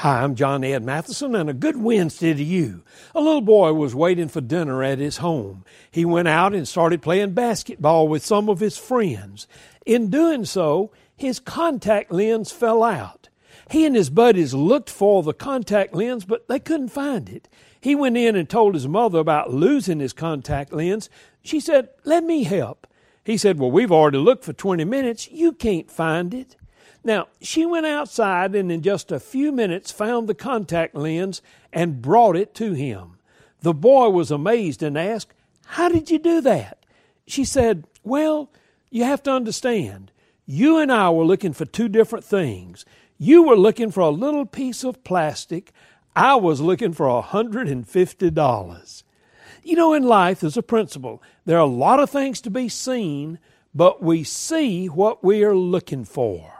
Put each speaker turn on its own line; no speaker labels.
Hi, I'm John Ed Mathison, and a good Wednesday to you. A little boy was waiting for dinner at his home. He went out and started playing basketball with some of his friends. In doing so, his contact lens fell out. He and his buddies looked for the contact lens, but they couldn't find it. He went in and told his mother about losing his contact lens. She said, Let me help. He said, Well, we've already looked for 20 minutes. You can't find it. Now, she went outside and in just a few minutes found the contact lens and brought it to him. The boy was amazed and asked, How did you do that? She said, Well, you have to understand, you and I were looking for two different things. You were looking for a little piece of plastic. I was looking for a $150. You know, in life, there's a principle. There are a lot of things to be seen, but we see what we are looking for.